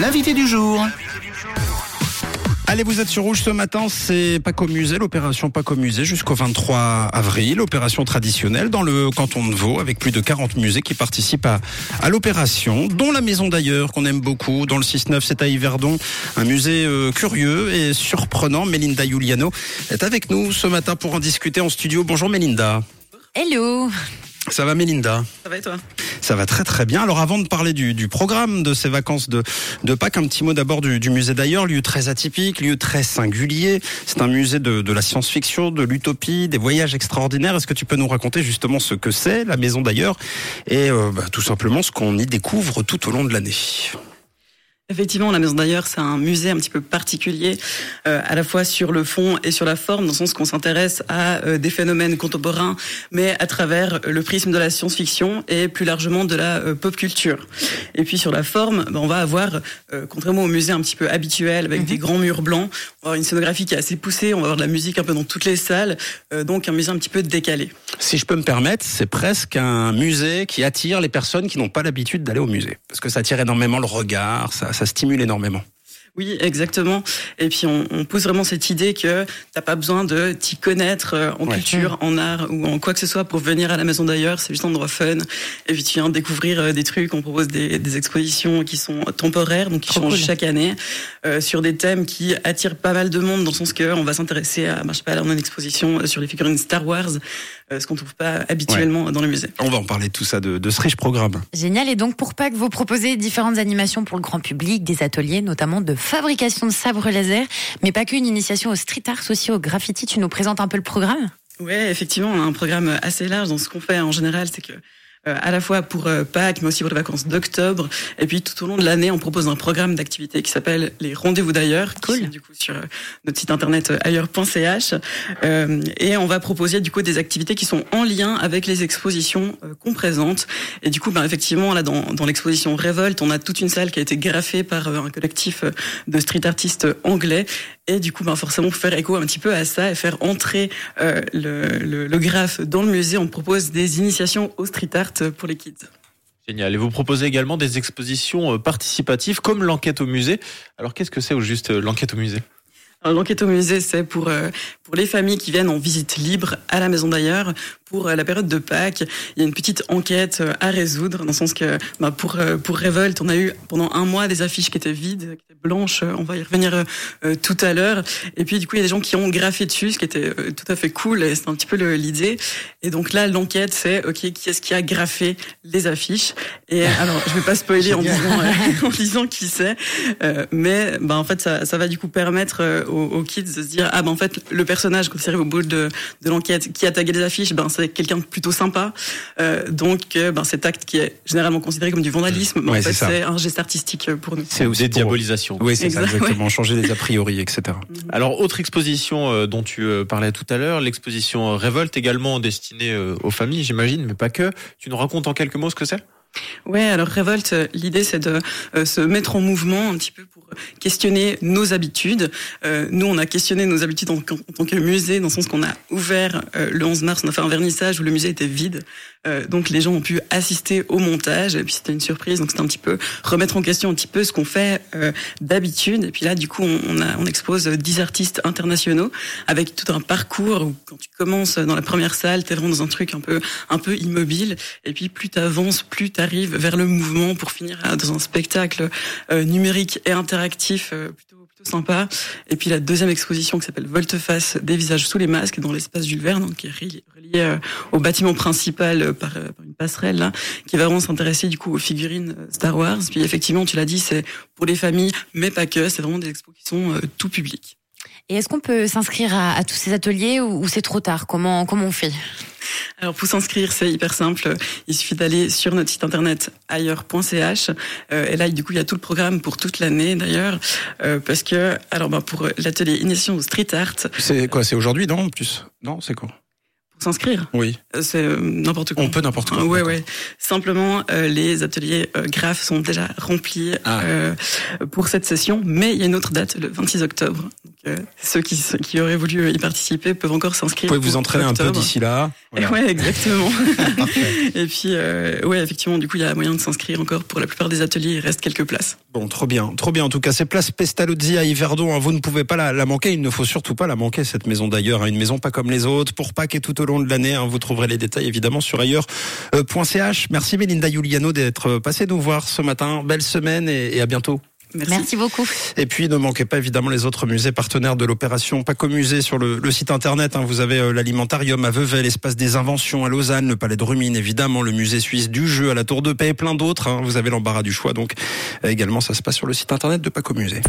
L'invité du jour. Allez, vous êtes sur Rouge ce matin, c'est Paco Musée, l'opération Paco Musée jusqu'au 23 avril, opération traditionnelle dans le canton de Vaud avec plus de 40 musées qui participent à, à l'opération, dont la Maison d'ailleurs qu'on aime beaucoup, dans le 6-9 c'est à Yverdon, un musée euh, curieux et surprenant. Melinda Giuliano est avec nous ce matin pour en discuter en studio. Bonjour Melinda. Hello Ça va Melinda Ça va et toi Ça va très très bien. Alors avant de parler du, du programme de ces vacances de, de Pâques, un petit mot d'abord du, du musée d'ailleurs, lieu très atypique, lieu très singulier. C'est un musée de, de la science-fiction, de l'utopie, des voyages extraordinaires. Est-ce que tu peux nous raconter justement ce que c'est la maison d'ailleurs et euh, bah, tout simplement ce qu'on y découvre tout au long de l'année? Effectivement, la Maison d'ailleurs, c'est un musée un petit peu particulier, euh, à la fois sur le fond et sur la forme, dans le sens qu'on s'intéresse à euh, des phénomènes contemporains, mais à travers le prisme de la science-fiction et plus largement de la euh, pop culture. Et puis sur la forme, ben, on va avoir, euh, contrairement au musée un petit peu habituel, avec des grands murs blancs, on va avoir une scénographie qui est assez poussée, on va avoir de la musique un peu dans toutes les salles, euh, donc un musée un petit peu décalé. Si je peux me permettre, c'est presque un musée qui attire les personnes qui n'ont pas l'habitude d'aller au musée. Parce que ça attire énormément le regard, ça, ça stimule énormément. Oui, exactement. Et puis on, on pousse vraiment cette idée que t'as pas besoin de t'y connaître euh, en Ouais. culture, en art ou en quoi que ce soit pour venir à la maison d'ailleurs. C'est juste un endroit fun. Et puis tu viens découvrir euh, des trucs. On propose des, des expositions qui sont temporaires, donc qui Trop changent cool. chaque année, euh, sur des thèmes qui attirent pas mal de monde, dans le sens que on va s'intéresser à, ben, je sais pas, là on a une exposition euh, sur les figurines Star Wars, ce qu'on trouve pas habituellement dans le musée. On va en parler de tout ça, de, de ce riche programme. Génial. Et donc pour Pâques, vous proposez différentes animations pour le grand public, des ateliers notamment de fabrication de sabres laser, mais pas qu'une initiation au street art, aussi au graffiti. Tu nous présentes un peu le programme? Ouais, effectivement, on a un programme assez large dans ce qu'on fait en général, c'est que euh, à la fois pour euh, Pâques, mais aussi pour les vacances d'octobre, et puis tout au long de l'année, on propose un programme d'activités qui s'appelle les rendez-vous d'ailleurs, qui Cool. sont du coup sur euh, notre site internet euh, ailleurs.ch, euh, et on va proposer du coup des activités qui sont en lien avec les expositions euh, qu'on présente. Et du coup, ben effectivement, là dans, dans l'exposition Révolte, on a toute une salle qui a été graffée par euh, un collectif euh, de street artistes anglais, et du coup, ben forcément, pour faire écho un petit peu à ça et faire entrer euh, le, le, le graphe dans le musée, on propose des initiations au street art pour les kids. Génial. Et vous proposez également des expositions euh, participatives comme l'enquête au musée. Alors qu'est-ce que c'est au juste euh, l'enquête au musée? L'enquête au musée, c'est pour euh, pour les familles qui viennent en visite libre à la maison d'ailleurs pour euh, la période de Pâques. Il y a une petite enquête euh, à résoudre dans le sens que bah, pour euh, pour Révolte, on a eu pendant un mois des affiches qui étaient vides, qui étaient blanches. On va y revenir euh, tout à l'heure. Et puis du coup, il y a des gens qui ont graffé dessus, ce qui était euh, tout à fait cool. Et c'est un petit peu l'idée. Et donc là, l'enquête, c'est ok, qui est-ce qui a graffé les affiches? Et alors, je vais pas spoiler en disant euh, en disant qui c'est, mais bah en fait, ça, ça va du coup permettre aux, aux kids de se dire ah ben en fait le personnage quand il arrive au bout de, de l'enquête qui a tagué les affiches, ben c'est quelqu'un de plutôt sympa. Euh, donc euh, ben cet acte qui est généralement considéré comme du vandalisme, ben, Ouais, en fait c'est un geste artistique pour nous. C'est aussi Des pour- diabolisations. Oui, c'est ça, Exact, exactement. Changer les a priori, etc. Alors autre exposition euh, dont tu euh, parlais tout à l'heure, l'exposition euh, Révolte également destinée euh, aux familles, j'imagine, mais pas que. Tu nous racontes en quelques mots ce que c'est? Ouais, alors révolte, euh, l'idée c'est de euh, se mettre en mouvement un petit peu pour questionner nos habitudes. Euh, nous, on a questionné nos habitudes en, tant que musée, dans le sens qu'on a ouvert euh, le 11 mars, on a fait un vernissage où le musée était vide. Euh, donc les gens ont pu assister au montage, et puis c'était une surprise, donc c'était un petit peu remettre en question un petit peu ce qu'on fait euh, d'habitude. Et puis là, du coup, on, on, a, on expose 10 artistes internationaux avec tout un parcours où quand tu commences dans la première salle, t'es vraiment dans un truc un peu, un peu immobile. Et puis plus t'avances, plus t'arrives vers le mouvement pour finir euh, dans un spectacle euh, numérique et interactif euh, plutôt, sympa. Et puis la deuxième exposition qui s'appelle Volte-face des visages sous les masques dans l'espace Jules Verne, qui est relié, au bâtiment principal par, une passerelle qui va vraiment s'intéresser du coup aux figurines Star Wars. Puis effectivement, tu l'as dit, c'est pour les familles, mais pas que. C'est vraiment des expos qui sont tout public. Et est-ce qu'on peut s'inscrire à, à tous ces ateliers ou, ou c'est trop tard? Comment, comment on fait? Alors pour s'inscrire, c'est hyper simple. Il suffit d'aller sur notre site internet ailleurs.ch. Euh, et là, du coup, il y a tout le programme pour toute l'année d'ailleurs, euh, parce que alors bah, pour l'atelier initiation au street art, C'est quoi C'est aujourd'hui, non En plus? Non, c'est quoi pour s'inscrire, Oui. euh, c'est euh, n'importe quoi. On peut n'importe quoi. Ouais, ouais. Simplement, euh, les ateliers euh, graphes sont déjà remplis Ah. pour cette session, mais il y a une autre date, le 26 octobre. Euh, ceux qui, auraient voulu y participer peuvent encore s'inscrire. Vous pouvez vous entraîner un peu d'ici là. Voilà. Ouais, exactement. Et puis, euh, ouais, effectivement, du coup, il y a moyen de s'inscrire encore pour la plupart des ateliers. Il reste quelques places. Bon, trop bien, trop bien. En tout cas, c'est place Pestalozzi à Yverdon. hein. Vous ne pouvez pas la, la manquer. Il ne faut surtout pas la manquer, cette maison d'ailleurs. hein. Une maison pas comme les autres. Pour Pâques et tout au long de l'année. hein. Vous trouverez les détails évidemment sur ailleurs.ch. Merci Melinda Giuliano d'être passée nous voir ce matin. Belle semaine et, et à bientôt. Merci. Merci beaucoup. Et puis ne manquez pas évidemment les autres musées partenaires de l'opération Paco Musée sur le, le site internet. hein. Vous avez euh, l'alimentarium à Vevey, l'espace des inventions à Lausanne, le palais de Rumine évidemment, le musée suisse du jeu à la Tour de Paix et plein d'autres. hein. Vous avez l'embarras du choix donc euh, également ça se passe sur le site internet de Paco Musée.